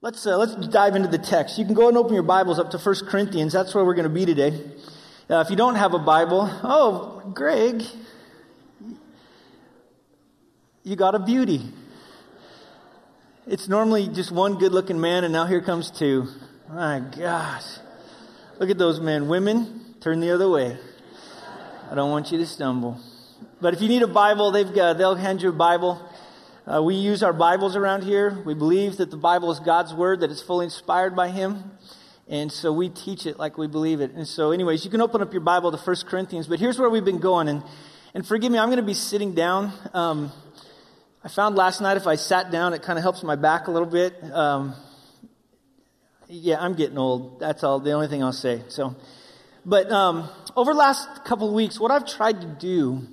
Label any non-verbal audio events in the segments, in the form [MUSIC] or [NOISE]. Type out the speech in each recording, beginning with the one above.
Let's, uh, let's dive into the text. You can go and open your Bibles up to 1 Corinthians. That's where we're going to be today. Uh, if you don't have a Bible, oh, Greg, you got a beauty. It's normally just one good looking man, and now here comes two. My gosh. Look at those men. Women, turn the other way. I don't want you to stumble. But if you need a Bible, they've got, they'll hand you a Bible. Uh, we use our Bibles around here. We believe that the Bible is God's Word, that it's fully inspired by Him. And so we teach it like we believe it. And so, anyways, you can open up your Bible to 1 Corinthians. But here's where we've been going. And, and forgive me, I'm going to be sitting down. Um, I found last night if I sat down, it kind of helps my back a little bit. Um, yeah, I'm getting old. That's all. The only thing I'll say. So, but um, over the last couple of weeks, what I've tried to do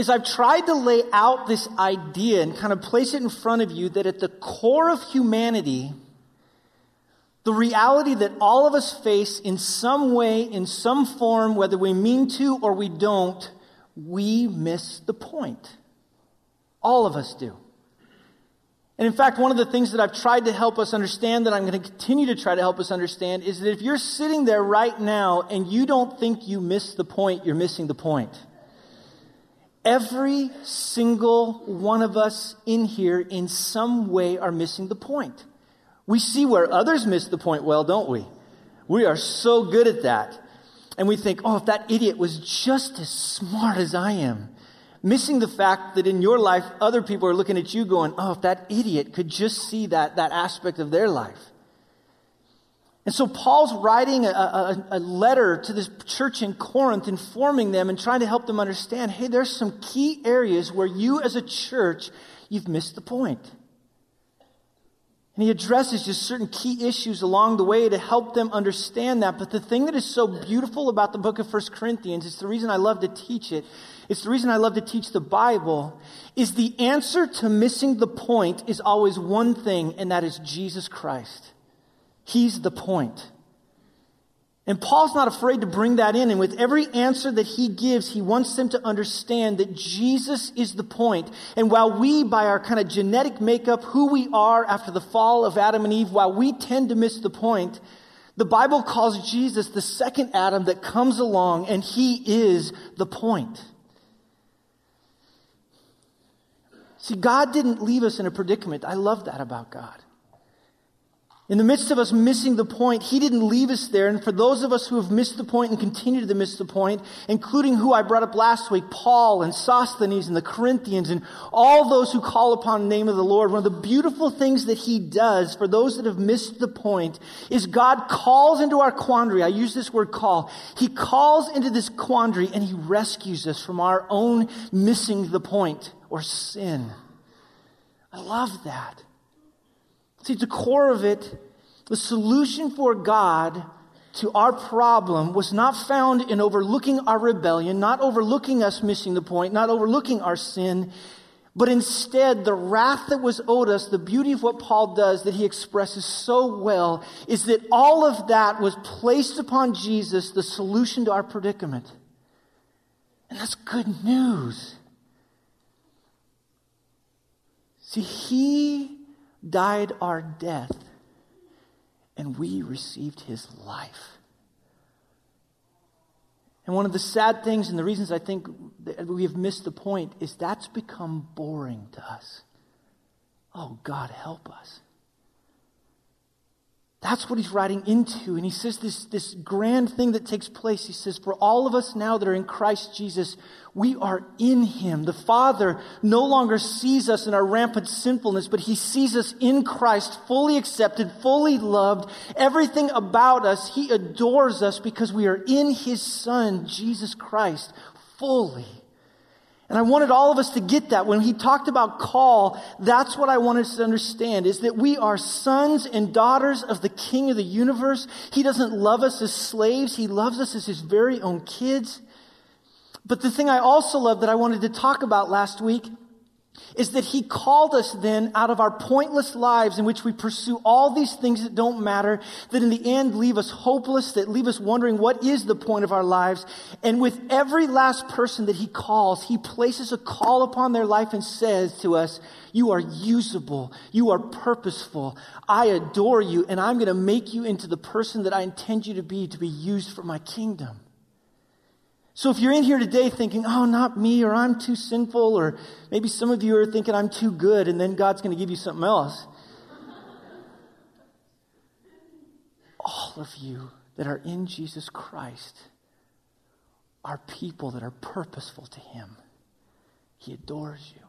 is I've tried to lay out this idea and kind of place it in front of you that at the core of humanity, the reality that all of us face in some way, in some form, whether we mean to or we don't, we miss the point. All of us do. And in fact, one of the things that I've tried to help us understand, that I'm going to continue to try to help us understand, is that if you're sitting there right now and you don't think you miss the point, you're missing the point. Every single one of us in here, in some way, are missing the point. We see where others miss the point well, don't we? We are so good at that. And we think, oh, if that idiot was just as smart as I am, missing the fact that in your life, other people are looking at you going, oh, if that idiot could just see that, that aspect of their life. And so Paul's writing a, a, a, letter to this church in Corinth, informing them and trying to help them understand hey, there's some key areas where you as a church, you've missed the point. And he addresses just certain key issues along the way to help them understand that. But the thing that is so beautiful about the book of First Corinthians, it's the reason I love to teach it, it's the reason I love to teach the Bible, is the answer to missing the point is always one thing, and that is Jesus Christ. He's the point. And Paul's not afraid to bring that in. And with every answer that he gives, he wants them to understand that Jesus is the point. And while we, by our kind of genetic makeup, who we are after the fall of Adam and Eve, while we tend to miss the point, the Bible calls Jesus the second Adam that comes along, and he is the point. See, God didn't leave us in a predicament. I love that about God. In the midst of us missing the point, He didn't leave us there. And for those of us who have missed the point and continue to miss the point, including who I brought up last week, Paul and Sosthenes and the Corinthians and all those who call upon the name of the Lord, one of the beautiful things that He does for those that have missed the point is God calls into our quandary. I use this word call. He calls into this quandary and He rescues us from our own missing the point or sin. I love that. See, at the core of it, the solution for God to our problem was not found in overlooking our rebellion, not overlooking us missing the point, not overlooking our sin, but instead the wrath that was owed us, the beauty of what Paul does that he expresses so well, is that all of that was placed upon Jesus, the solution to our predicament. And that's good news. See, he died our death, and we received his life. And one of the sad things, and the reasons I think we have missed the point, is that's become boring to us. Oh, God, help us. That's what he's writing into. And he says this, this grand thing that takes place. He says, For all of us now that are in Christ Jesus, we are in him. The Father no longer sees us in our rampant sinfulness, but he sees us in Christ, fully accepted, fully loved. Everything about us, he adores us because we are in his Son, Jesus Christ, fully. And I wanted all of us to get that. When he talked about call, that's what I wanted us to understand is that we are sons and daughters of the King of the universe. He doesn't love us as slaves. He loves us as his very own kids. But the thing I also love that I wanted to talk about last week is that he called us then out of our pointless lives in which we pursue all these things that don't matter, that in the end leave us hopeless, that leave us wondering what is the point of our lives. And with every last person that he calls, he places a call upon their life and says to us, you are usable. You are purposeful. I adore you and I'm going to make you into the person that I intend you to be, to be used for my kingdom. So if you're in here today thinking, oh, not me, or I'm too sinful, or maybe some of you are thinking I'm too good, and then God's going to give you something else. All of you that are in Jesus Christ are people that are purposeful to Him. He adores you.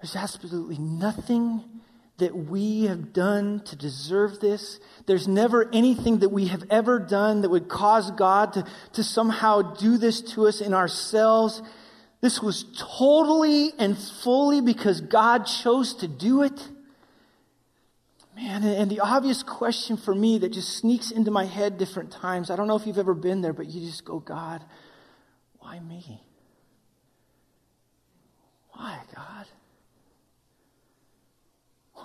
There's absolutely nothing that we have done to deserve this. There's never anything that we have ever done that would cause God to, to somehow do this to us in ourselves. This was totally and fully because God chose to do it. Man, and the obvious question for me that just sneaks into my head different times, I don't know if you've ever been there, but you just go, God, why me? Why, God?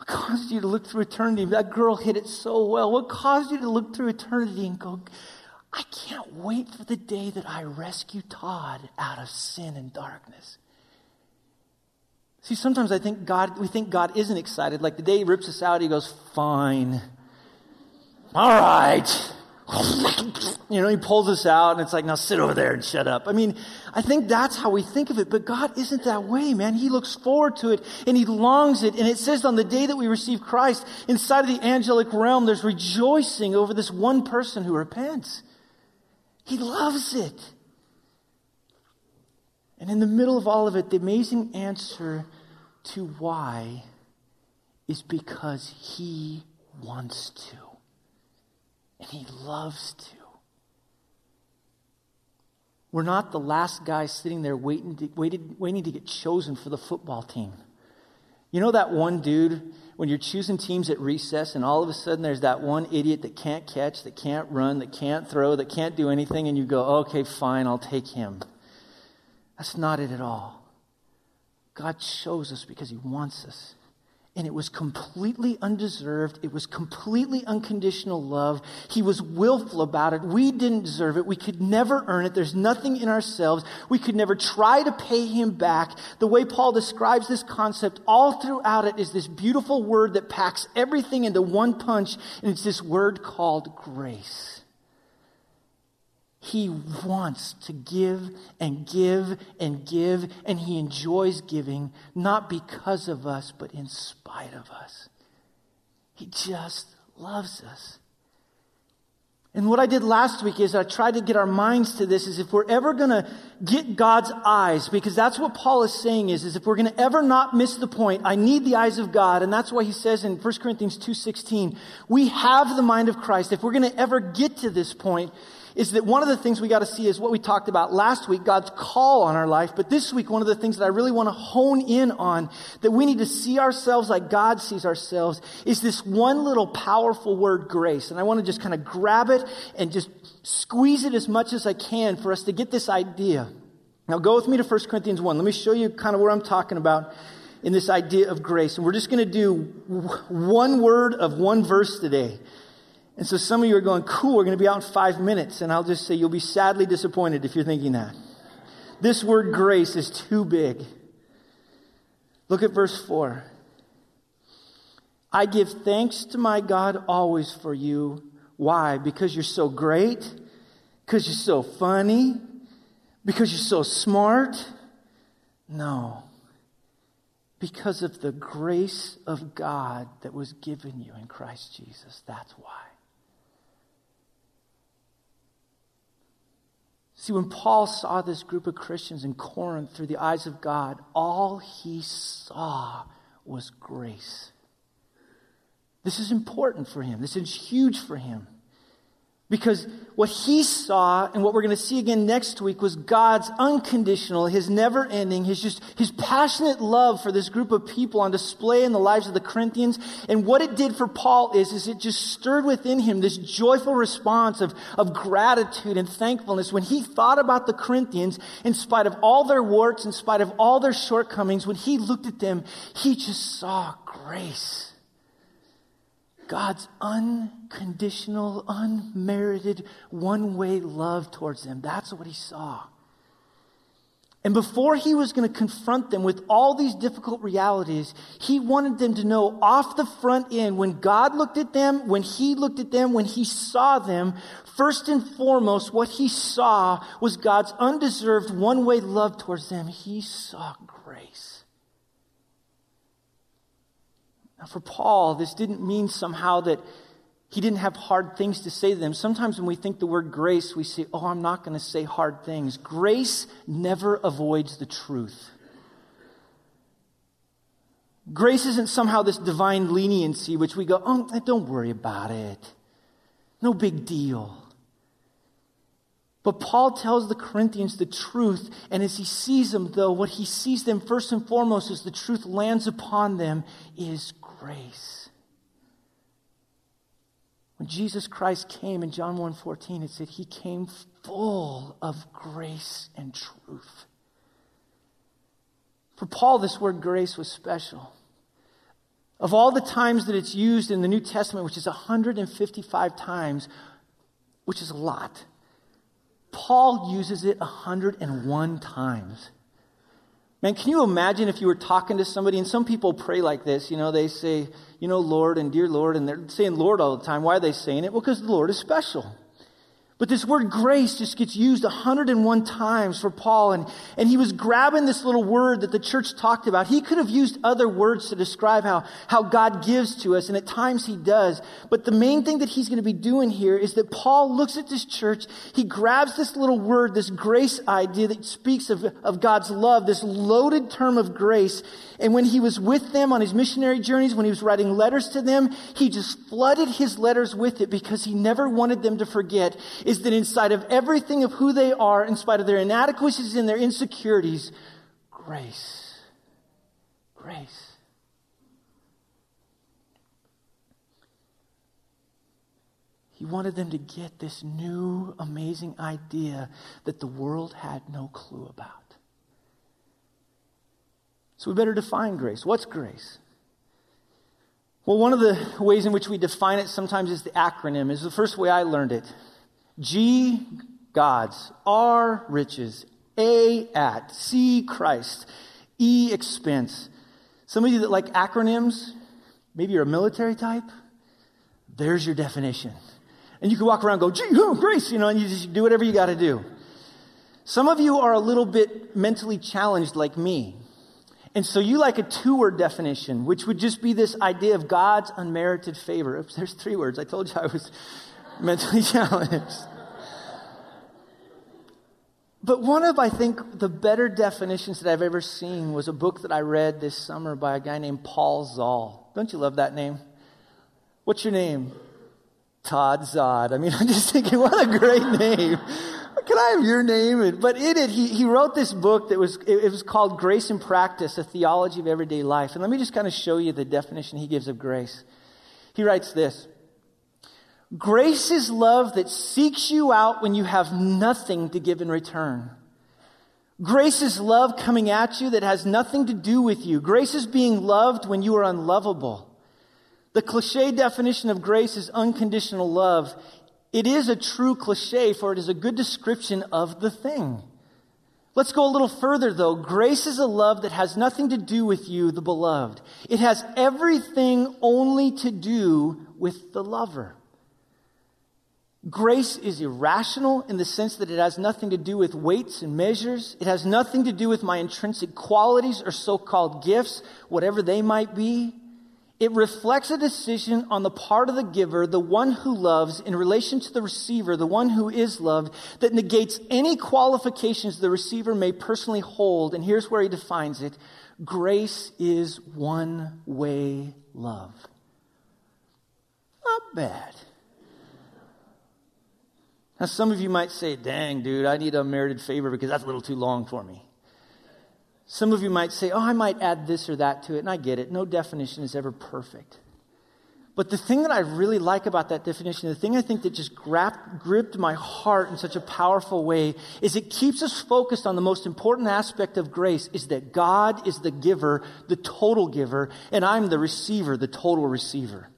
What caused you to look through eternity? That girl hit it so well. What caused you to look through eternity and go, I can't wait for the day that I rescue Todd out of sin and darkness? See, sometimes I think God, we think God isn't excited. Like the day he rips us out, he goes, fine. All right. [LAUGHS] You know, he pulls us out and it's like, now sit over there and shut up. I mean, I think that's how we think of it, but God isn't that way, man. He looks forward to it and he longs it. And it says on the day that we receive Christ, inside of the angelic realm, there's rejoicing over this one person who repents. He loves it. And in the middle of all of it, the amazing answer to why is because he wants to. And he loves to. We're not the last guy sitting there waiting to, waiting, waiting to get chosen for the football team. You know that one dude when you're choosing teams at recess and all of a sudden there's that one idiot that can't catch, that can't run, that can't throw, that can't do anything, and you go, okay, fine, I'll take him. That's not it at all. God chose us because he wants us and it was completely undeserved. It was completely unconditional love. He was willful about it. We didn't deserve it. We could never earn it. There's nothing in ourselves. We could never try to pay him back. The way Paul describes this concept all throughout it is this beautiful word that packs everything into one punch, and it's this word called grace. He wants to give and give and give, and he enjoys giving, not because of us, but in spite of us. He just loves us. And what I did last week is I tried to get our minds to this is if we're ever going to get God's eyes, because that's what Paul is saying is, is if we're going to ever not miss the point, I need the eyes of God. And that's why he says in 1 Corinthians 2.16, we have the mind of Christ. If we're going to ever get to this point, is that one of the things we got to see is what we talked about last week, God's call on our life. But this week, one of the things that I really want to hone in on, that we need to see ourselves like God sees ourselves, is this one little powerful word, grace. And I want to just kind of grab it and just squeeze it as much as I can for us to get this idea. Now go with me to 1 Corinthians 1. Let me show you kind of where I'm talking about in this idea of grace. And we're just going to do one word of one verse today. And so some of you are going, cool, we're going to be out in five minutes. And I'll just say, you'll be sadly disappointed if you're thinking that. This word grace is too big. Look at verse 4. I give thanks to my God always for you. Why? Because you're so great? Because you're so funny? Because you're so smart? No. Because of the grace of God that was given you in Christ Jesus. That's why. See, when Paul saw this group of Christians in Corinth through the eyes of God, all he saw was grace. This is important for him. This is huge for him. Because what he saw and what we're going to see again next week was God's unconditional, his never ending, his just, his passionate love for this group of people on display in the lives of the Corinthians. And what it did for Paul is, is it just stirred within him this joyful response of, of gratitude and thankfulness when he thought about the Corinthians in spite of all their warts, in spite of all their shortcomings. When he looked at them, he just saw grace. God's unconditional, unmerited, one way love towards them. That's what he saw. And before he was going to confront them with all these difficult realities, he wanted them to know off the front end when God looked at them, when he looked at them, when he saw them, first and foremost, what he saw was God's undeserved one way love towards them. He saw grace. Now, for Paul, this didn't mean somehow that he didn't have hard things to say to them. Sometimes when we think the word grace, we say, oh, I'm not going to say hard things. Grace never avoids the truth. Grace isn't somehow this divine leniency which we go, oh, don't worry about it. No big deal. But Paul tells the Corinthians the truth, and as he sees them, though, what he sees them first and foremost as the truth lands upon them is grace. When Jesus Christ came in John 1:14, it said he came full of grace and truth. For Paul, this word grace was special. Of all the times that it's used in the New Testament, which is 155 times, which is a lot, Paul uses it 101 times. Man, can you imagine if you were talking to somebody, and some people pray like this, you know, they say, you know, Lord and dear Lord, and they're saying Lord all the time. Why are they saying it? Well, because the Lord is special. But this word grace just gets used 101 times for Paul, and, and he was grabbing this little word that the church talked about. He could have used other words to describe how, how God gives to us, and at times he does. But the main thing that he's going to be doing here is that Paul looks at this church, he grabs this little word, this grace idea that speaks of, of God's love, this loaded term of grace, and when he was with them on his missionary journeys, when he was writing letters to them, he just flooded his letters with it because he never wanted them to forget is that inside of everything of who they are, in spite of their inadequacies and their insecurities, grace. Grace. He wanted them to get this new, amazing idea that the world had no clue about. So we better define grace. What's grace? Well, one of the ways in which we define it sometimes is the acronym, is the first way I learned it. G, God's. R, riches. A, at. C, Christ. E, expense. Some of you that like acronyms, maybe you're a military type, there's your definition. And you can walk around go, oh, grace, you know, and you just do whatever you got to do. Some of you are a little bit mentally challenged like me. And so you like a two word definition, which would just be this idea of God's unmerited favor. Oops, there's three words. I told you I was mentally [LAUGHS] challenged. But one of, I think, the better definitions that I've ever seen was a book that I read this summer by a guy named Paul Zahl. Don't you love that name? What's your name? Todd Zod. I mean, [LAUGHS] I'm just thinking, what a great name. Can I have your name? But in it, he, he wrote this book that was, it, was called Grace in Practice, a theology of everyday life. And let me just kind of show you the definition he gives of grace. He writes this. Grace is love that seeks you out when you have nothing to give in return. Grace is love coming at you that has nothing to do with you. Grace is being loved when you are unlovable. The cliche definition of grace is unconditional love. It is a true cliche, for it is a good description of the thing. Let's go a little further, though. Grace is a love that has nothing to do with you, the beloved. It has everything only to do with the lover. Grace is irrational in the sense that it has nothing to do with weights and measures. It has nothing to do with my intrinsic qualities or so called gifts, whatever they might be. It reflects a decision on the part of the giver, the one who loves, in relation to the receiver, the one who is loved, that negates any qualifications the receiver may personally hold. And here's where he defines it grace is one way love. Not bad. Now, some of you might say, dang, dude, I need a merited favor because that's a little too long for me. Some of you might say, oh, I might add this or that to it, and I get it. No definition is ever perfect. But the thing that I really like about that definition, the thing I think that just grabbed, gripped my heart in such a powerful way, is it keeps us focused on the most important aspect of grace is that God is the giver, the total giver, and I'm the receiver, the total receiver.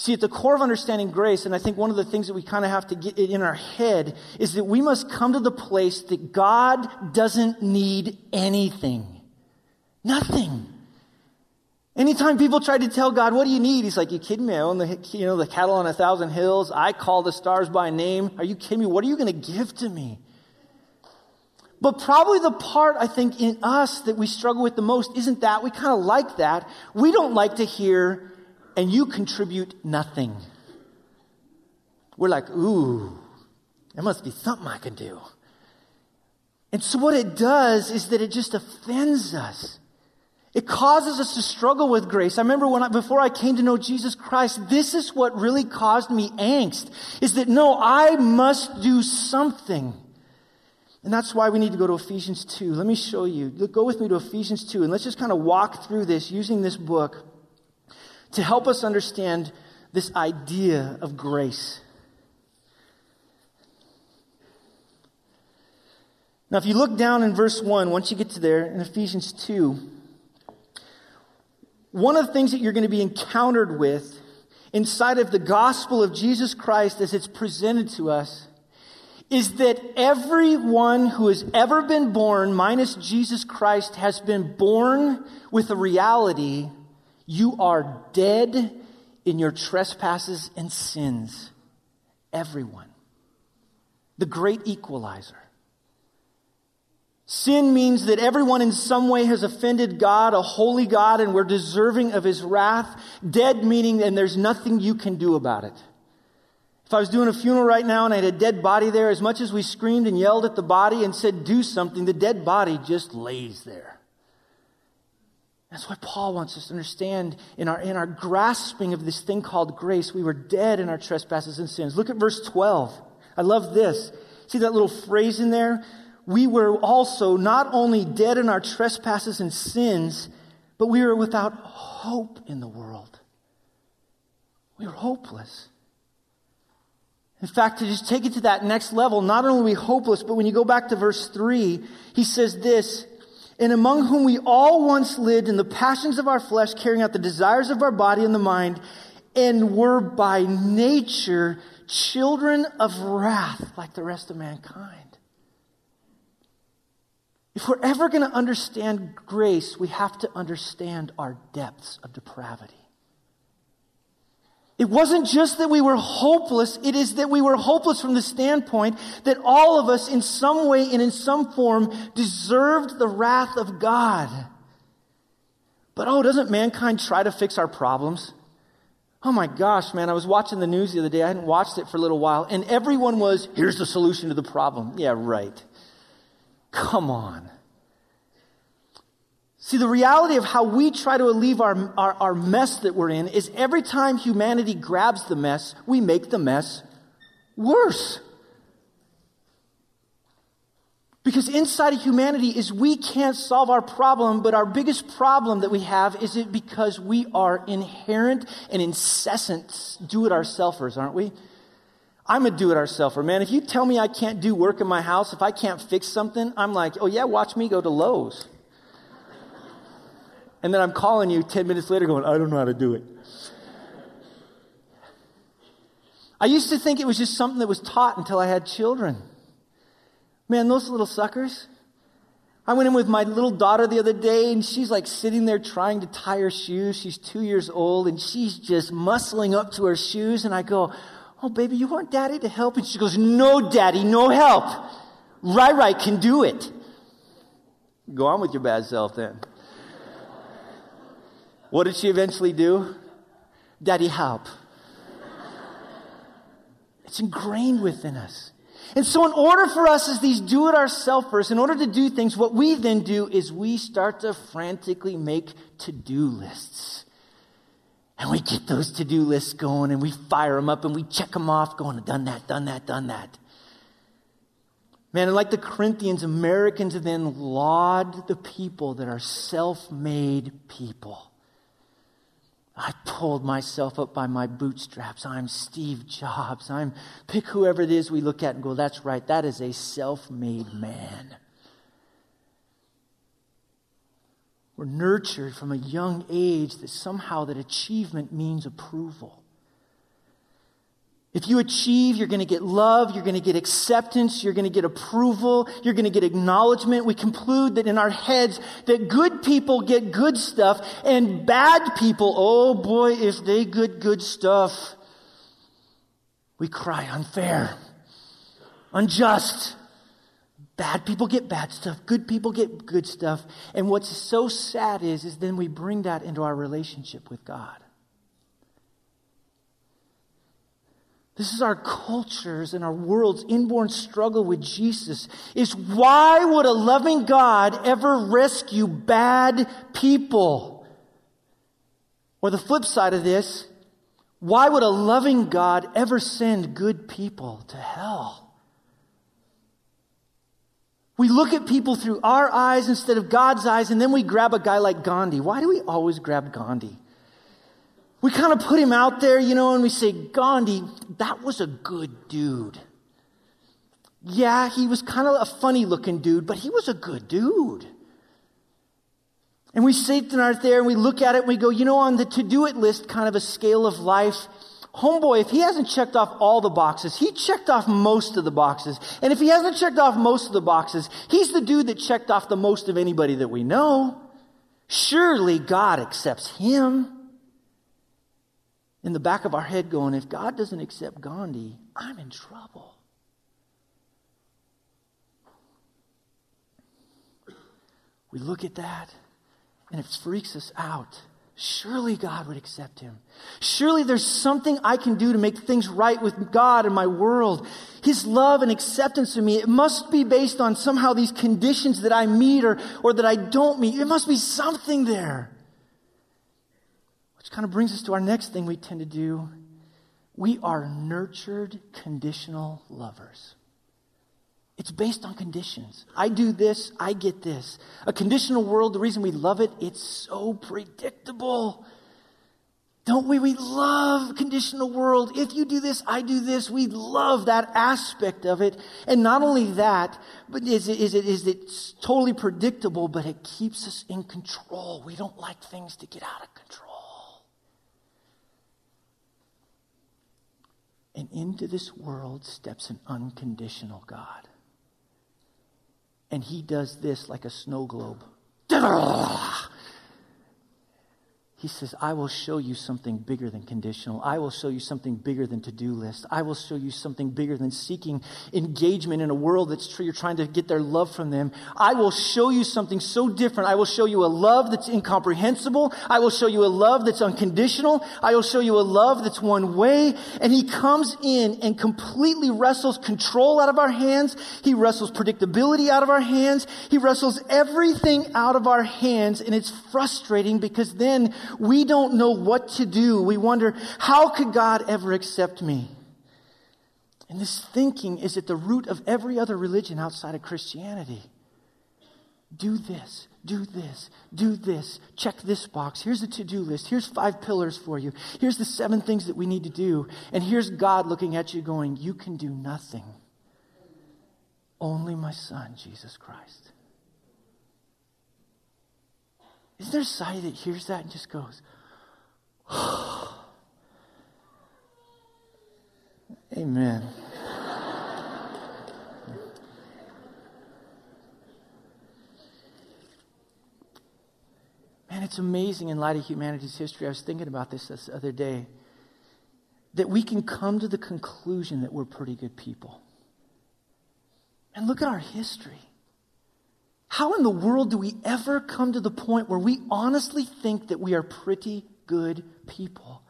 See, at the core of understanding grace, and I think one of the things that we kind of have to get in our head is that we must come to the place that God doesn't need anything. Nothing. Anytime people try to tell God, what do you need? He's like, you kidding me? I own the, you know, the cattle on a thousand hills. I call the stars by name. Are you kidding me? What are you going to give to me? But probably the part I think in us that we struggle with the most isn't that. We kind of like that. We don't like to hear, and you contribute nothing. We're like, ooh, there must be something I can do. And so what it does is that it just offends us. It causes us to struggle with grace. I remember when I, before I came to know Jesus Christ, this is what really caused me angst, is that no, I must do something. And that's why we need to go to Ephesians 2. Let me show you. Go with me to Ephesians 2 and let's just kind of walk through this using this book to help us understand this idea of grace. Now, if you look down in verse 1, once you get to there in Ephesians 2, one of the things that you're going to be encountered with inside of the gospel of Jesus Christ as it's presented to us is that everyone who has ever been born, minus Jesus Christ, has been born with a reality you are dead in your trespasses and sins. Everyone. The great equalizer. Sin means that everyone in some way has offended God, a holy God, and we're deserving of his wrath. Dead meaning, and there's nothing you can do about it. If I was doing a funeral right now and I had a dead body there, as much as we screamed and yelled at the body and said, do something, the dead body just lays there. That's what Paul wants us to understand in our, in our grasping of this thing called grace. We were dead in our trespasses and sins. Look at verse 12. I love this. See that little phrase in there? We were also not only dead in our trespasses and sins, but we were without hope in the world. We were hopeless. In fact, to just take it to that next level, not only we hopeless, but when you go back to verse 3, he says this and among whom we all once lived in the passions of our flesh, carrying out the desires of our body and the mind, and were by nature children of wrath like the rest of mankind. If we're ever going to understand grace, we have to understand our depths of depravity. It wasn't just that we were hopeless, it is that we were hopeless from the standpoint that all of us, in some way and in some form, deserved the wrath of God. But oh, doesn't mankind try to fix our problems? Oh my gosh, man, I was watching the news the other day. I hadn't watched it for a little while, and everyone was, here's the solution to the problem. Yeah, right. Come on. See, the reality of how we try to alleviate our, our, our, mess that we're in is every time humanity grabs the mess, we make the mess worse. Because inside of humanity is we can't solve our problem, but our biggest problem that we have is it because we are inherent and incessant do-it-ourselfers, aren't we? I'm a do-it-ourselfer, man. If you tell me I can't do work in my house, if I can't fix something, I'm like, oh yeah, watch me go to Lowe's. And then I'm calling you 10 minutes later going, I don't know how to do it. I used to think it was just something that was taught until I had children. Man, those little suckers. I went in with my little daughter the other day and she's like sitting there trying to tie her shoes. She's two years old and she's just muscling up to her shoes. And I go, Oh, baby, you want daddy to help? And she goes, No, daddy, no help. Right, right, can do it. Go on with your bad self then. What did she eventually do? Daddy, help. It's ingrained within us. And so, in order for us as these do it ourselfers, in order to do things, what we then do is we start to frantically make to do lists. And we get those to do lists going and we fire them up and we check them off, going, done that, done that, done that. Man, and like the Corinthians, Americans then laud the people that are self made people. I pulled myself up by my bootstraps. I'm Steve Jobs. I'm pick whoever it is we look at and go, that's right, that is a self made man. We're nurtured from a young age that somehow that achievement means approval. If you achieve, you're going to get love, you're going to get acceptance, you're going to get approval, you're going to get acknowledgement. We conclude that in our heads that good people get good stuff and bad people, oh boy, if they get good stuff, we cry unfair, unjust. Bad people get bad stuff, good people get good stuff. And what's so sad is, is then we bring that into our relationship with God. This is our culture's and our world's inborn struggle with Jesus is why would a loving God ever rescue bad people? Or the flip side of this, why would a loving God ever send good people to hell? We look at people through our eyes instead of God's eyes, and then we grab a guy like Gandhi. Why do we always grab Gandhi? We kind of put him out there, you know, and we say, Gandhi, that was a good dude. Yeah, he was kind of a funny looking dude, but he was a good dude. And we sit out there and we look at it and we go, you know, on the to do it list, kind of a scale of life, homeboy, if he hasn't checked off all the boxes, he checked off most of the boxes. And if he hasn't checked off most of the boxes, he's the dude that checked off the most of anybody that we know. Surely God accepts him in the back of our head going, if God doesn't accept Gandhi, I'm in trouble. We look at that and it freaks us out. Surely God would accept him. Surely there's something I can do to make things right with God and my world. His love and acceptance of me, it must be based on somehow these conditions that I meet or, or that I don't meet. It must be something there. Which kind of brings us to our next thing we tend to do. We are nurtured, conditional lovers. It's based on conditions. I do this, I get this. A conditional world, the reason we love it, it's so predictable. Don't we? We love conditional world. If you do this, I do this. We love that aspect of it. And not only that, but is it, is it, is it totally predictable, but it keeps us in control. We don't like things to get out of control. And into this world steps an unconditional God. And he does this like a snow globe. He says, I will show you something bigger than conditional. I will show you something bigger than to do list. I will show you something bigger than seeking engagement in a world that's true. You're trying to get their love from them. I will show you something so different. I will show you a love that's incomprehensible. I will show you a love that's unconditional. I will show you a love that's one way. And he comes in and completely wrestles control out of our hands. He wrestles predictability out of our hands. He wrestles everything out of our hands. And it's frustrating because then we don't know what to do. We wonder, how could God ever accept me? And this thinking is at the root of every other religion outside of Christianity. Do this, do this, do this, check this box. Here's a to do list. Here's five pillars for you. Here's the seven things that we need to do. And here's God looking at you going, You can do nothing. Only my son, Jesus Christ. Is there somebody that hears that and just goes, [SIGHS] Amen. Man, it's amazing in light of humanity's history. I was thinking about this this other day that we can come to the conclusion that we're pretty good people. And look at our history. How in the world do we ever come to the point where we honestly think that we are pretty good people?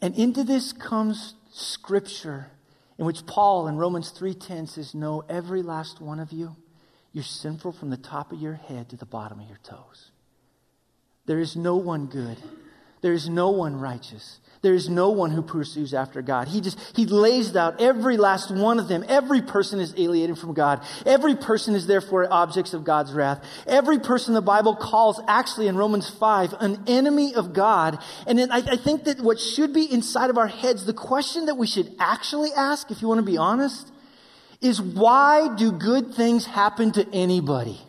And into this comes scripture in which Paul in Romans 3:10 says, "No, every last one of you, you're sinful from the top of your head to the bottom of your toes. There is no one good. There is no one righteous. There is no one who pursues after God. He just, he lays out every last one of them. Every person is alienated from God. Every person is therefore objects of God's wrath. Every person the Bible calls actually in Romans 5 an enemy of God. And I, I think that what should be inside of our heads, the question that we should actually ask, if you want to be honest, is why do good things happen to anybody?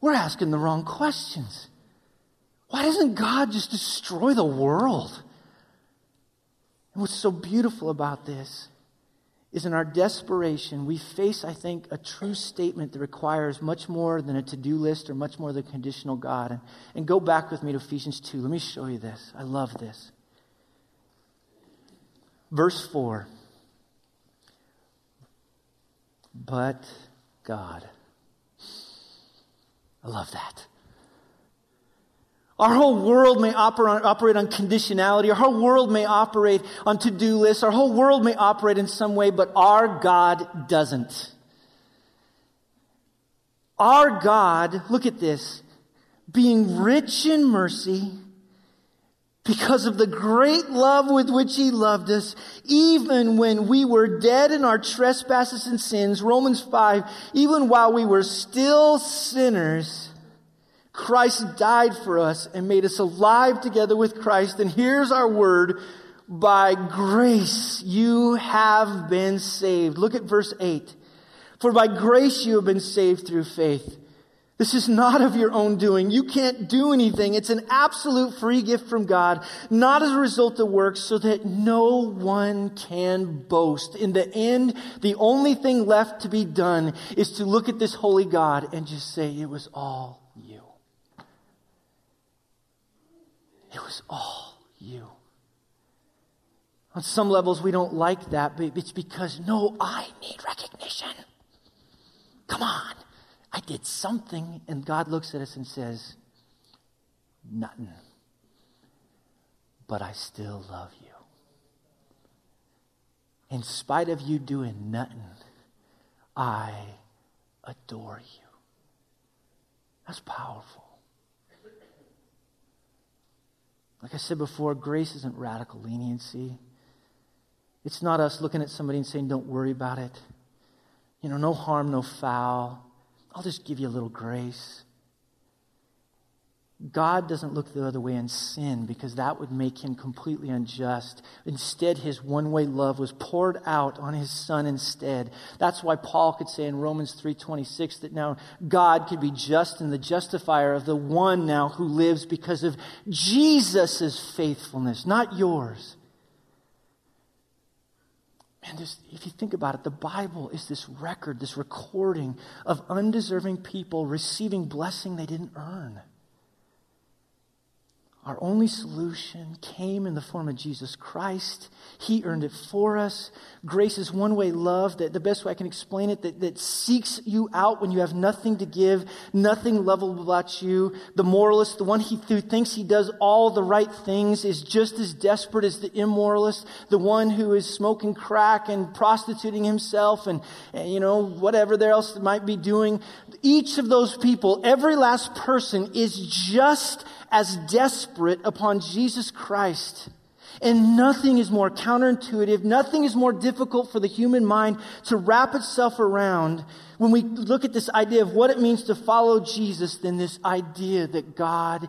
We're asking the wrong questions. Why doesn't God just destroy the world? And what's so beautiful about this is in our desperation, we face, I think, a true statement that requires much more than a to do list or much more than conditional God. And, and go back with me to Ephesians 2. Let me show you this. I love this. Verse 4. But God. I love that. Our whole world may operate on conditionality. Our whole world may operate on to do lists. Our whole world may operate in some way, but our God doesn't. Our God, look at this, being rich in mercy, because of the great love with which he loved us, even when we were dead in our trespasses and sins, Romans 5, even while we were still sinners, Christ died for us and made us alive together with Christ. And here's our word. By grace you have been saved. Look at verse 8. For by grace you have been saved through faith. This is not of your own doing. You can't do anything. It's an absolute free gift from God, not as a result of works, so that no one can boast. In the end, the only thing left to be done is to look at this holy God and just say, it was all you. It was all you. On some levels, we don't like that, but it's because, no, I need recognition. Come on. I did something. And God looks at us and says, nothing. But I still love you. In spite of you doing nothing, I adore you. That's powerful. Like I said before, grace isn't radical leniency. It's not us looking at somebody and saying, don't worry about it. You know, no harm, no foul. I'll just give you a little grace. God doesn't look the other way in sin because that would make him completely unjust. Instead, his one way love was poured out on his son instead. That's why Paul could say in Romans 3:26 that now God could be just and the justifier of the one now who lives because of Jesus' faithfulness, not yours. Man, if you think about it, the Bible is this record, this recording of undeserving people receiving blessing they didn't earn. Our only solution came in the form of Jesus Christ. He earned it for us. Grace is one way love that the best way I can explain it that, that seeks you out when you have nothing to give, nothing lovable about you. The moralist, the one he, who thinks he does all the right things, is just as desperate as the immoralist, the one who is smoking crack and prostituting himself and, and you know, whatever there else might be doing. Each of those people, every last person is just as desperate upon Jesus Christ. And nothing is more counterintuitive, nothing is more difficult for the human mind to wrap itself around when we look at this idea of what it means to follow Jesus than this idea that God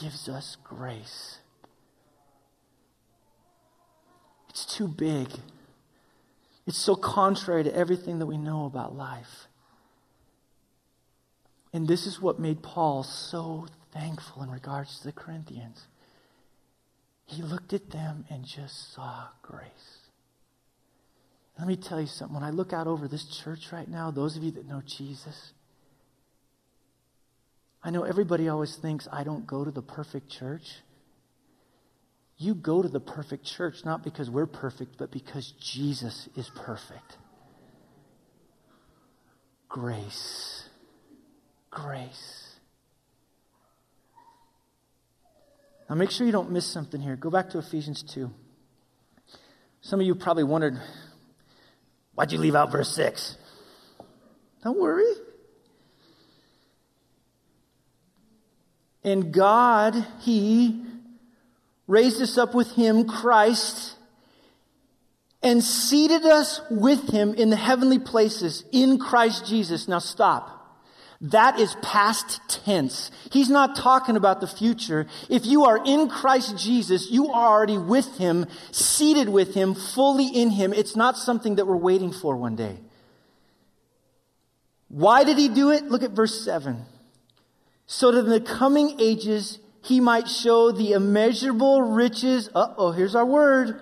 gives us grace. It's too big. It's so contrary to everything that we know about life. And this is what made Paul so thankful in regards to the Corinthians. He looked at them and just saw grace. Let me tell you something. When I look out over this church right now, those of you that know Jesus, I know everybody always thinks I don't go to the perfect church. You go to the perfect church not because we're perfect, but because Jesus is perfect. Grace. Grace. Now, make sure you don't miss something here. Go back to Ephesians 2. Some of you probably wondered, why'd you leave out verse 6? Don't worry. And God, He raised us up with Him, Christ, and seated us with Him in the heavenly places in Christ Jesus. Now stop. That is past tense. He's not talking about the future. If you are in Christ Jesus, you are already with Him, seated with Him, fully in Him. It's not something that we're waiting for one day. Why did He do it? Look at verse 7. So that in the coming ages, He might show the immeasurable riches, uh oh, here's our word,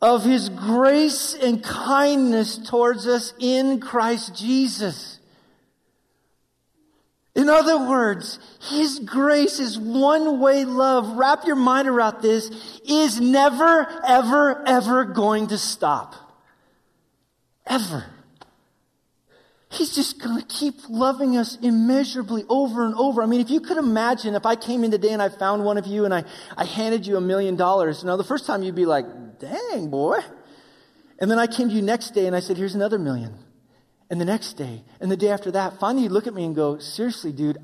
of His grace and kindness towards us in Christ Jesus. In other words, His grace is one way love. Wrap your mind around this, is never, ever, ever going to stop. Ever. He's just going to keep loving us immeasurably over and over. I mean, if you could imagine if I came in today and I found one of you and I, I handed you a million dollars. Now, the first time you'd be like, dang, boy. And then I came to you next day and I said, here's another million and the next day, and the day after that, finally you look at me and go, seriously, dude,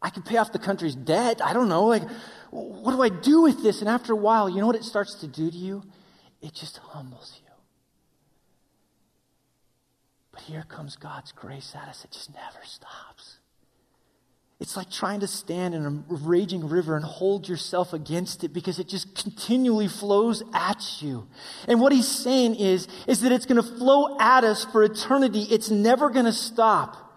I can pay off the country's debt. I don't know. Like, what do I do with this? And after a while, you know what it starts to do to you? It just humbles you. But here comes God's grace at us. It just never stops. It's like trying to stand in a raging river and hold yourself against it because it just continually flows at you. And what he's saying is, is that it's going to flow at us for eternity. It's never going to stop.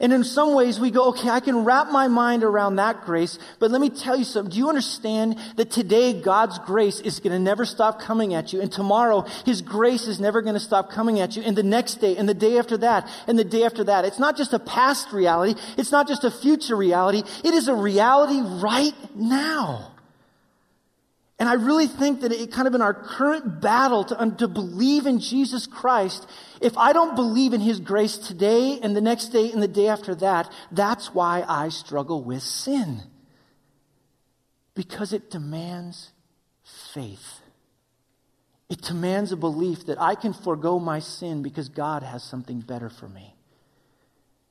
And in some ways we go, okay, I can wrap my mind around that grace, but let me tell you something. Do you understand that today God's grace is going to never stop coming at you? And tomorrow His grace is never going to stop coming at you. And the next day, and the day after that, and the day after that. It's not just a past reality. It's not just a future reality. It is a reality right now. And I really think that it kind of in our current battle to, to believe in Jesus Christ, if I don't believe in His grace today and the next day and the day after that, that's why I struggle with sin. Because it demands faith. It demands a belief that I can forego my sin because God has something better for me.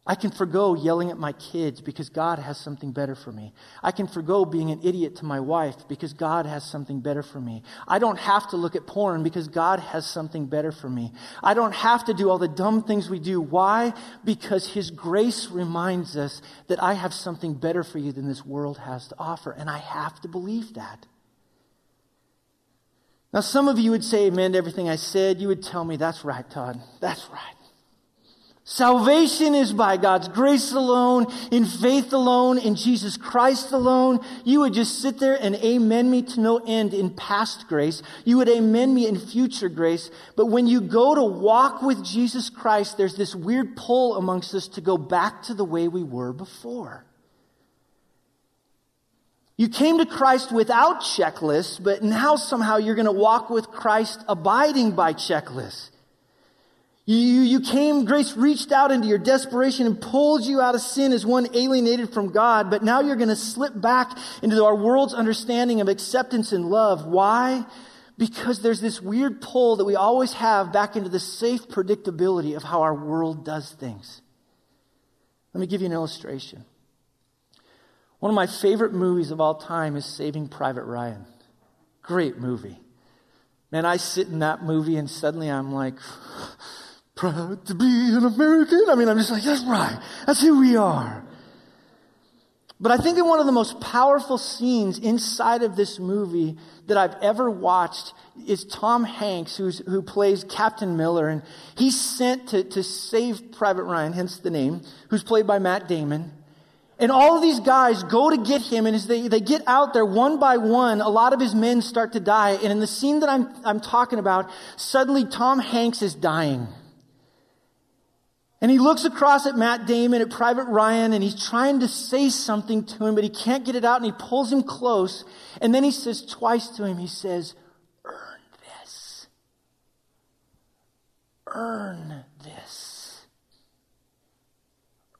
I can forego yelling at my kids because God has something better for me. I can forego being an idiot to my wife because God has something better for me. I don't have to look at porn because God has something better for me. I don't have to do all the dumb things we do. Why? Because His grace reminds us that I have something better for you than this world has to offer. And I have to believe that. Now, some of you would say amen to everything I said. You would tell me, that's right, Todd. That's right. Salvation is by God's grace alone, in faith alone, in Jesus Christ alone. You would just sit there and amen me to no end in past grace. You would amen me in future grace. But when you go to walk with Jesus Christ, there's this weird pull amongst us to go back to the way we were before. You came to Christ without checklists, but now somehow you're going to walk with Christ abiding by checklists. You, you came, grace reached out into your desperation and pulled you out of sin as one alienated from God, but now you're going to slip back into our world's understanding of acceptance and love. Why? Because there's this weird pull that we always have back into the safe predictability of how our world does things. Let me give you an illustration. One of my favorite movies of all time is Saving Private Ryan. Great movie. Man, I sit in that movie and suddenly I'm like, proud to be an American. I mean, I'm just like, that's right. That's who we are. But I think in one of the most powerful scenes inside of this movie that I've ever watched is Tom Hanks, who plays Captain Miller. And he's sent to, to save Private Ryan, hence the name, who's played by Matt Damon. And all of these guys go to get him, and as they, they get out there one by one, a lot of his men start to die. And in the scene that I'm, I'm talking about, suddenly Tom Hanks is dying. And he looks across at Matt Damon, at Private Ryan, and he's trying to say something to him, but he can't get it out, and he pulls him close. And then he says twice to him, he says, Earn this. Earn this.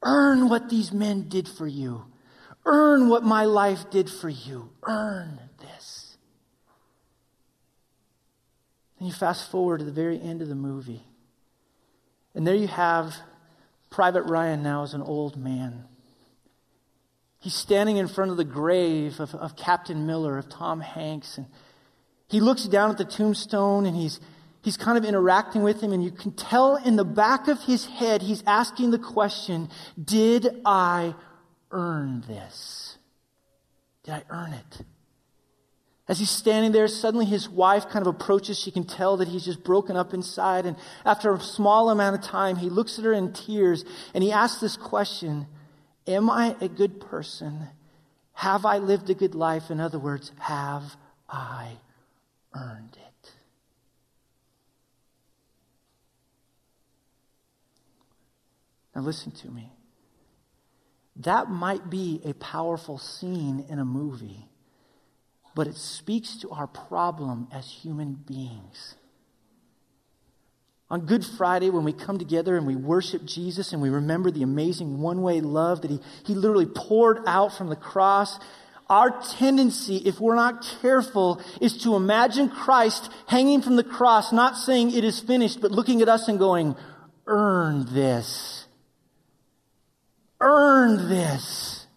Earn what these men did for you. Earn what my life did for you. Earn this. And you fast forward to the very end of the movie. And there you have Private Ryan now as an old man. He's standing in front of the grave of, of Captain Miller, of Tom Hanks, and he looks down at the tombstone and he's, he's kind of interacting with him, and you can tell in the back of his head, he's asking the question Did I earn this? Did I earn it? As he's standing there, suddenly his wife kind of approaches. She can tell that he's just broken up inside. And after a small amount of time, he looks at her in tears and he asks this question Am I a good person? Have I lived a good life? In other words, have I earned it? Now, listen to me. That might be a powerful scene in a movie but it speaks to our problem as human beings. On Good Friday, when we come together and we worship Jesus and we remember the amazing one way love that he, he literally poured out from the cross, our tendency, if we're not careful, is to imagine Christ hanging from the cross, not saying it is finished, but looking at us and going, earn this. Earn this.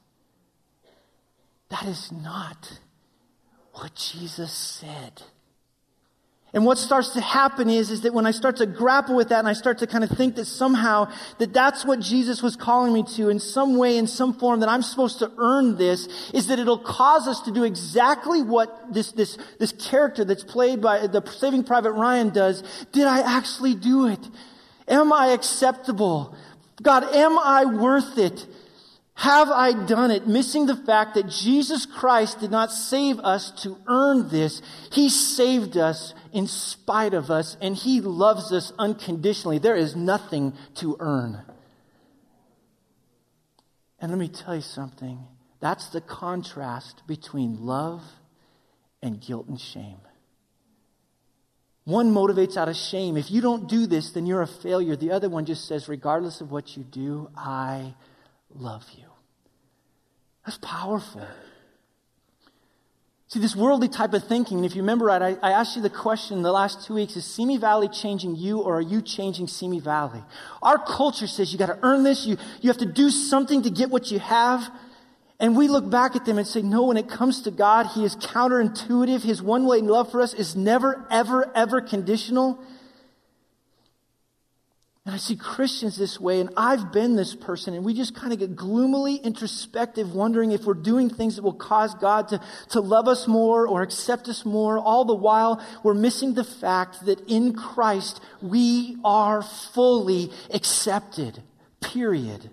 That is not what Jesus said. And what starts to happen is, is that when I start to grapple with that and I start to kind of think that somehow that that's what Jesus was calling me to in some way, in some form, that I'm supposed to earn this, is that it'll cause us to do exactly what this, this, this character that's played by the Saving Private Ryan does. Did I actually do it? Am I acceptable? God, am I worth it? Have I done it? Missing the fact that Jesus Christ did not save us to earn this. He saved us in spite of us, and He loves us unconditionally. There is nothing to earn. And let me tell you something that's the contrast between love and guilt and shame. One motivates out of shame. If you don't do this, then you're a failure. The other one just says, regardless of what you do, I love you. That's powerful. See, this worldly type of thinking, and if you remember right, I, I, asked you the question the last two weeks is Simi Valley changing you or are you changing Simi Valley? Our culture says you got to earn this, you, you have to do something to get what you have. And we look back at them and say, no, when it comes to God, He is counterintuitive. His one way love for us is never, ever, ever conditional. And I see Christians this way, and I've been this person, and we just kind of get gloomily introspective, wondering if we're doing things that will cause God to, to love us more or accept us more. All the while, we're missing the fact that in Christ, we are fully accepted. Period.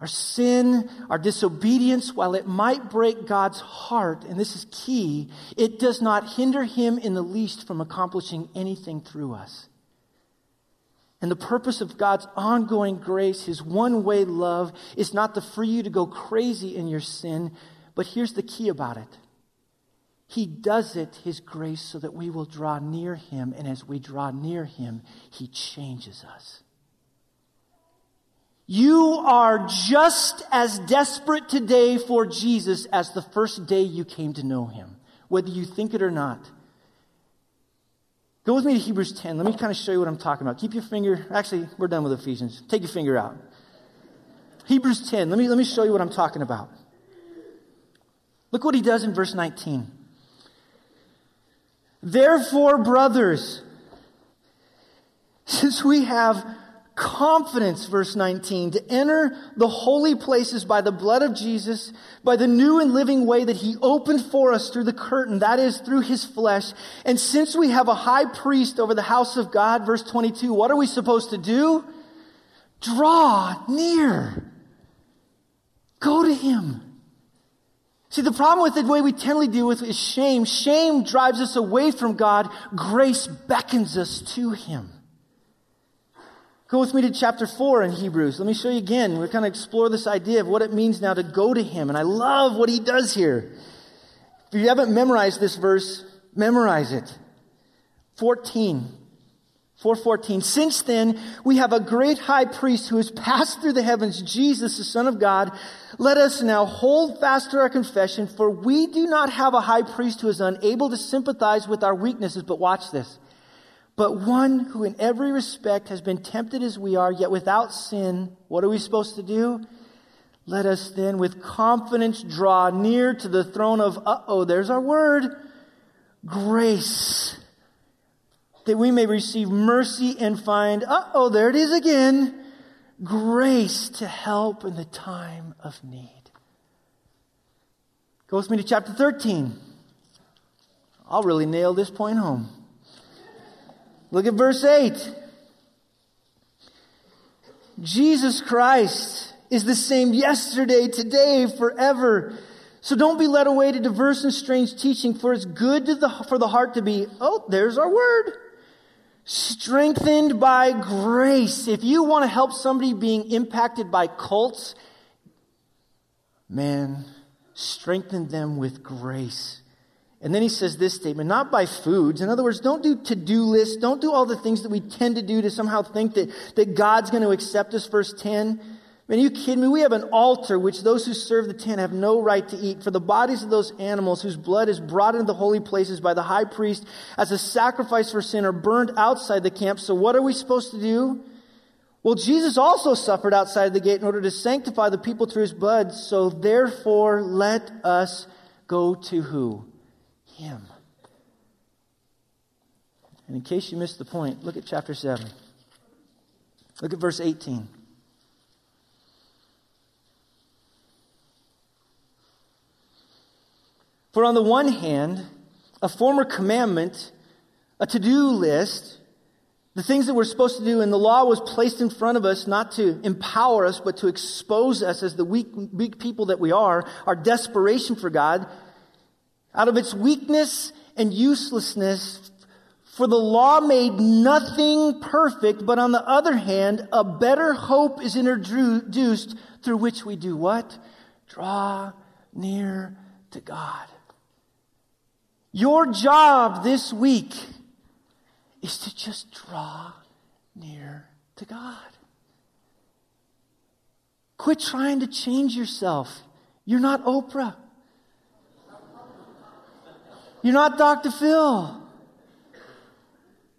Our sin, our disobedience, while it might break God's heart, and this is key, it does not hinder Him in the least from accomplishing anything through us. And the purpose of God's ongoing grace, His one way love, is not to free you to go crazy in your sin, but here's the key about it. He does it, His grace, so that we will draw near Him, and as we draw near Him, He changes us. You are just as desperate today for Jesus as the first day you came to know Him, whether you think it or not. Go with me to Hebrews 10. Let me kind of show you what I'm talking about. Keep your finger, actually, we're done with Ephesians. Take your finger out. Hebrews 10. Let me, let me show you what I'm talking about. Look what he does in verse 19. Therefore, brothers, [LAUGHS] since we have confidence, verse 19, to enter the holy places by the blood of Jesus, by the new and living way that he opened for us through the curtain, that is, through his flesh. And since we have a high priest over the house of God, verse 22, what are we supposed to do? Draw near. Go to him. See, the problem with the way we tend to deal with is shame. Shame drives us away from God. Grace beckons us to him. Go with me to chapter 4 in Hebrews. Let me show you again. We're kind of explore this idea of what it means now to go to Him. And I love what He does here. If you haven't memorized this verse, memorize it. 14. 414. Since then, we have a great high priest who has passed through the heavens, Jesus, the Son of God. Let us now hold fast to our confession, for we do not have a high priest who is unable to sympathize with our weaknesses. But watch this but one who in every respect has been tempted as we are, yet without sin. What are we supposed to do? Let us then with confidence draw near to the throne of, uh oh, there's our word, grace, that we may receive mercy and find, uh oh, there it is again, grace to help in the time of need. Go with me to chapter 13. I'll really nail this point home. Look at verse 8. Jesus Christ is the same yesterday, today, forever. So don't be led away to diverse and strange teaching, for it's good the, for the heart to be, oh, there's our word. Strengthened by grace. If you want to help somebody being impacted by cults, man, strengthen them with grace. And then he says this statement, not by foods. In other words, don't do to-do lists. Don't do all the things that we tend to do to somehow think that, that God's going to accept us. Verse 10. Man, you kidding me? We have an altar which those who serve the tent have no right to eat. For the bodies of those animals whose blood is brought into the holy places by the high priest as a sacrifice for sin are burned outside the camp. So what are we supposed to do? Well, Jesus also suffered outside the gate in order to sanctify the people through his blood. So therefore, let us go to who? Him. And in case you missed the point, look at chapter 7. Look at verse 18. For on the one hand, a former commandment, a to do list, the things that we're supposed to do, and the law was placed in front of us not to empower us, but to expose us as the weak, weak people that we are, our desperation for God. Out of its weakness and uselessness, for the law made nothing perfect, but on the other hand, a better hope is introduced through which we do what? Draw near to God. Your job this week is to just draw near to God. Quit trying to change yourself. You're not Oprah. You're not Dr. Phil.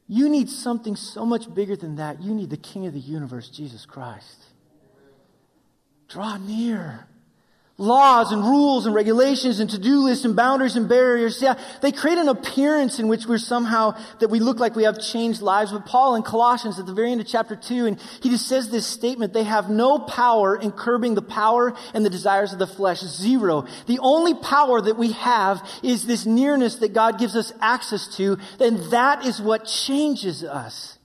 You need something so much bigger than that. You need the King of the universe, Jesus Christ. Draw near laws and rules and regulations and to-do lists and boundaries and barriers. Yeah, they create an appearance in which we're somehow, that we look like we have changed lives. But Paul in Colossians at the very end of chapter 2, and he just says this statement, they have no power in curbing the power and the desires of the flesh. Zero. The only power that we have is this nearness that God gives us access to, and that is what changes us.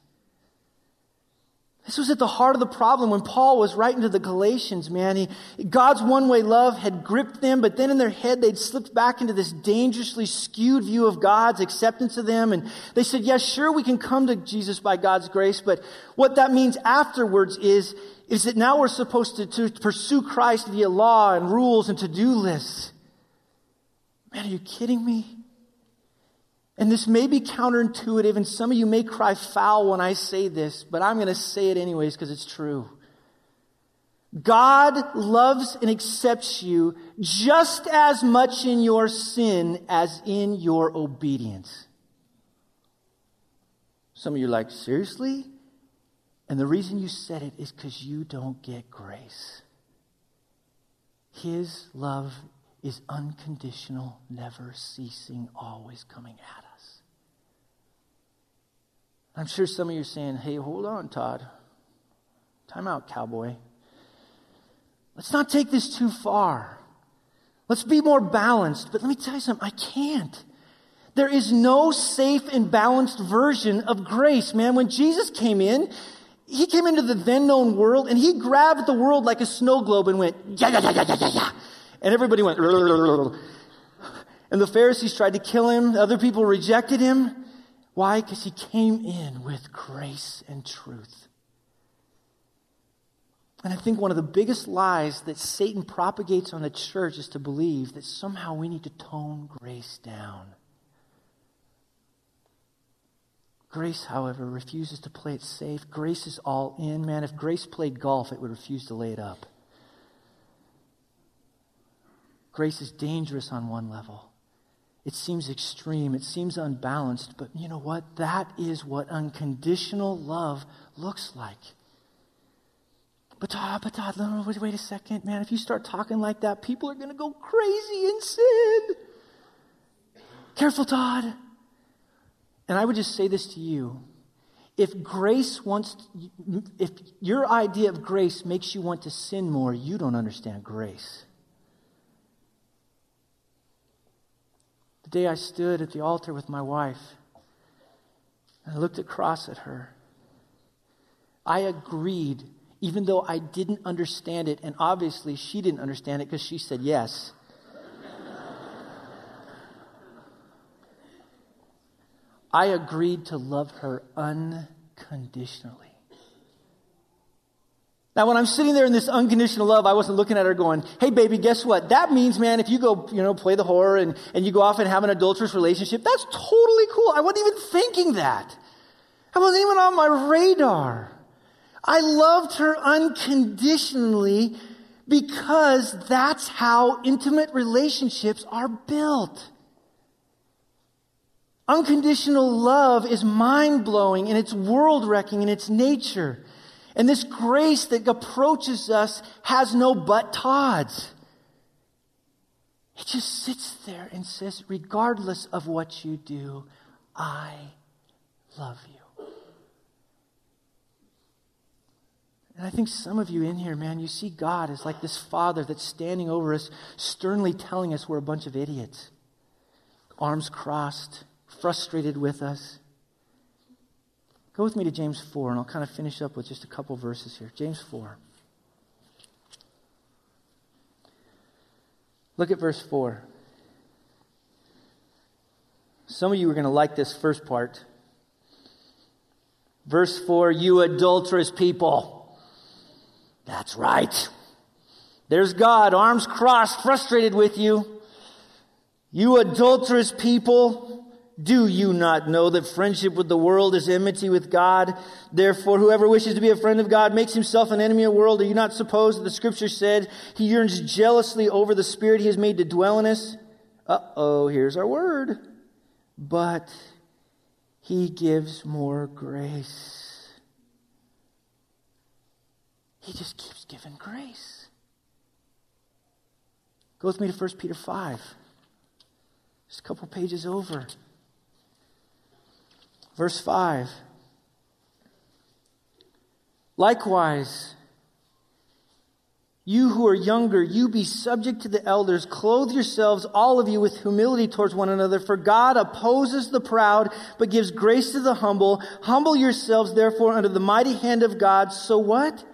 This was at the heart of the problem when Paul was writing to the Galatians, man. He, God's one way love had gripped them, but then in their head they'd slipped back into this dangerously skewed view of God's acceptance of them. And they said, yes, yeah, sure, we can come to Jesus by God's grace, but what that means afterwards is, is that now we're supposed to, to pursue Christ via law and rules and to-do lists. Man, are you kidding me? And this may be counterintuitive, and some of you may cry foul when I say this, but I'm going to say it anyways because it's true. God loves and accepts you just as much in your sin as in your obedience. Some of you are like, seriously? And the reason you said it is because you don't get grace. His love is unconditional, never ceasing, always coming at us. I'm sure some of you are saying, hey, hold on, Todd. Time out, cowboy. Let's not take this too far. Let's be more balanced. But let me tell you something, I can't. There is no safe and balanced version of grace, man. When Jesus came in, he came into the then known world and he grabbed the world like a snow globe and went, yeah, yeah, yeah, yeah, yeah, yeah. And everybody went, and the Pharisees tried to kill him. Other people rejected him. Why? Because he came in with grace and truth. And I think one of the biggest lies that Satan propagates on the church is to believe that somehow we need to tone grace down. Grace, however, refuses to play it safe. Grace is all in, man. If grace played golf, it would refuse to lay it up. Grace is dangerous on one level. It seems extreme, it seems unbalanced, but you know what? That is what unconditional love looks like. But Todd, but ah, Todd, wait, wait a second, man. If you start talking like that, people are going to go crazy in sin. Careful, Todd. And I would just say this to you. If grace wants, if your idea of grace makes you want to sin more, you don't understand grace. Day I stood at the altar with my wife, and I looked across at her, I agreed even though I didn't understand it, and obviously she didn't understand it because she said yes. I agreed to love her unconditionally. Now, when I'm sitting there in this unconditional love, I wasn't looking at her going, hey, baby, guess what? That means, man, if you go, you know, play the whore and, and you go off and have an adulterous relationship, that's totally cool. I wasn't even thinking that. I wasn't even on my radar. I loved her unconditionally because that's how intimate relationships are built. Unconditional love is mind blowing and it's world wrecking in its nature. And this grace that approaches us has no but Todd's. It just sits there and says, regardless of what you do, I love you. And I think some of you in here, man, you see God as like this father that's standing over us, sternly telling us we're a bunch of idiots. Arms crossed, frustrated with us. Go with me to James 4, and I'll kind of finish up with just a couple verses here. James 4. Look at verse 4. Some of you are going to like this first part. Verse 4 You adulterous people. That's right. There's God, arms crossed, frustrated with you. You adulterous people, do you not know that friendship with the world is enmity with God? Therefore, whoever wishes to be a friend of God makes himself an enemy of the world. Do you not suppose that the scripture said he yearns jealously over the spirit he has made to dwell in us? Uh oh, here's our word. But he gives more grace. He just keeps giving grace. Go with me to 1 Peter 5. Just a couple pages over. Verse 5. Likewise, you who are younger, you be subject to the elders. Clothe yourselves, all of you, with humility towards one another. For God opposes the proud, but gives grace to the humble. Humble yourselves, therefore, under the mighty hand of God. So what?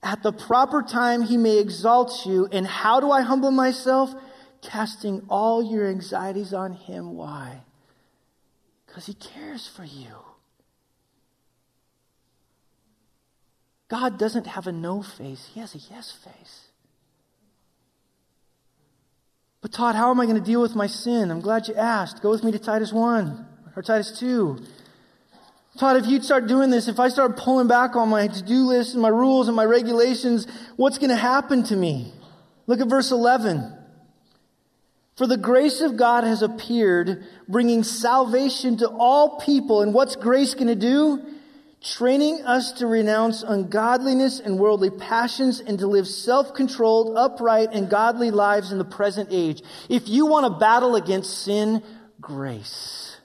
At the proper time, he may exalt you. And how do I humble myself? Casting all your anxieties on him. Why? Because he cares for you. God doesn't have a no face, he has a yes face. But Todd, how am I going to deal with my sin? I'm glad you asked. Go with me to Titus 1 or Titus 2. Todd, if you start doing this, if I start pulling back on my to-do list and my rules and my regulations, what's going to happen to me? Look at verse 11. For the grace of God has appeared, bringing salvation to all people. And what's grace going to do? Training us to renounce ungodliness and worldly passions and to live self-controlled, upright, and godly lives in the present age. If you want to battle against sin, grace.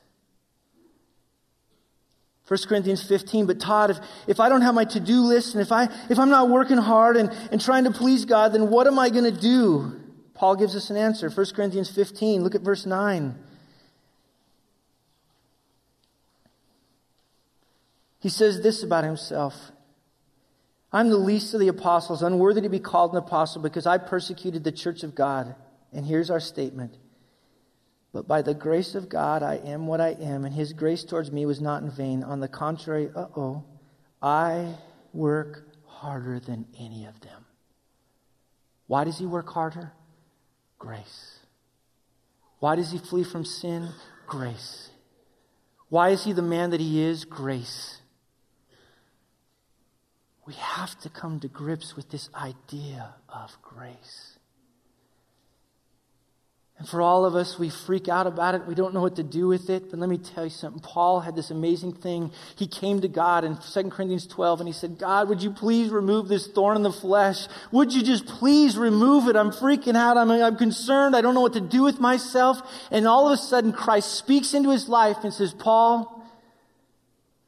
1 Corinthians 15, but Todd, if, if I don't have my to-do list and if, I, if I'm not working hard and, and trying to please God, then what am I going to do? Paul gives us an answer. 1 Corinthians 15, look at verse 9. He says this about himself. I'm the least of the apostles, unworthy to be called an apostle because I persecuted the church of God. And here's our statement. But by the grace of God, I am what I am, and his grace towards me was not in vain. On the contrary, uh oh, I work harder than any of them. Why does he work harder? Grace. Why does he flee from sin? Grace. Why is he the man that he is? Grace. We have to come to grips with this idea of grace. And for all of us, we freak out about it. We don't know what to do with it. But let me tell you something. Paul had this amazing thing. He came to God in 2 Corinthians 12 and he said, God, would you please remove this thorn in the flesh? Would you just please remove it? I'm freaking out. I'm, I'm concerned. I don't know what to do with myself. And all of a sudden, Christ speaks into his life and says, Paul,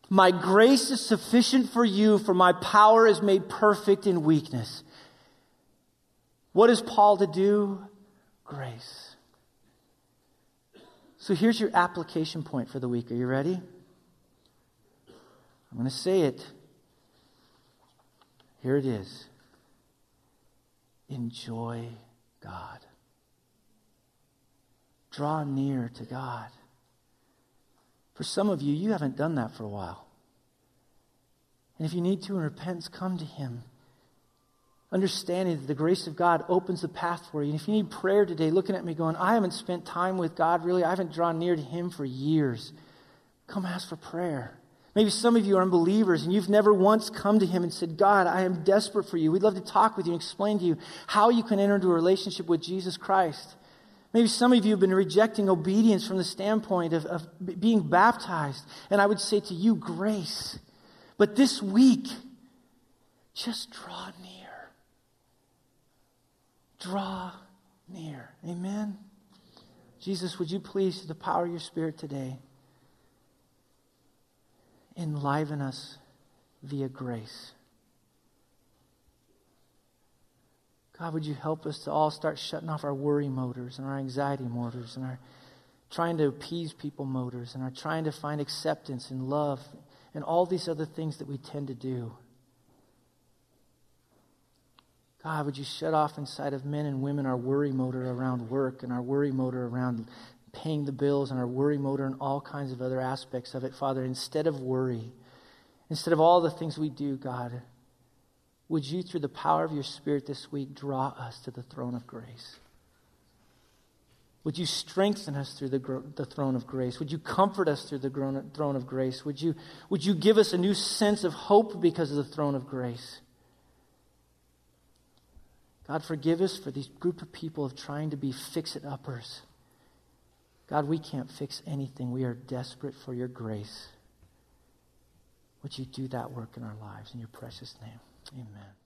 my grace is sufficient for you, for my power is made perfect in weakness. What is Paul to do? Grace. So here's your application point for the week. Are you ready? I'm going to say it. Here it is. Enjoy God. Draw near to God. For some of you, you haven't done that for a while. And if you need to in repentance, come to Him understanding that the grace of God opens the path for you. And if you need prayer today, looking at me going, I haven't spent time with God really, I haven't drawn near to Him for years, come ask for prayer. Maybe some of you are unbelievers and you've never once come to Him and said, God, I am desperate for you. We'd love to talk with you and explain to you how you can enter into a relationship with Jesus Christ. Maybe some of you have been rejecting obedience from the standpoint of, of being baptized. And I would say to you, grace. But this week, just draw near draw near. Amen. Jesus, would you please, the power of your Spirit today, enliven us via grace? God, would you help us to all start shutting off our worry motors and our anxiety motors and our trying to appease people motors and our trying to find acceptance and love and all these other things that we tend to do. God, would you shut off inside of men and women our worry motor around work and our worry motor around paying the bills and our worry motor and all kinds of other aspects of it, Father, instead of worry, instead of all the things we do, God, would you, through the power of your Spirit this week, draw us to the throne of grace? Would you strengthen us through the, the throne of grace? Would you comfort us through the throne of grace? Would you, would you give us a new sense of hope because of the throne of grace? God, forgive us for these group of people of trying to be fix it uppers. God, we can't fix anything. We are desperate for your grace. Would you do that work in our lives? In your precious name, amen.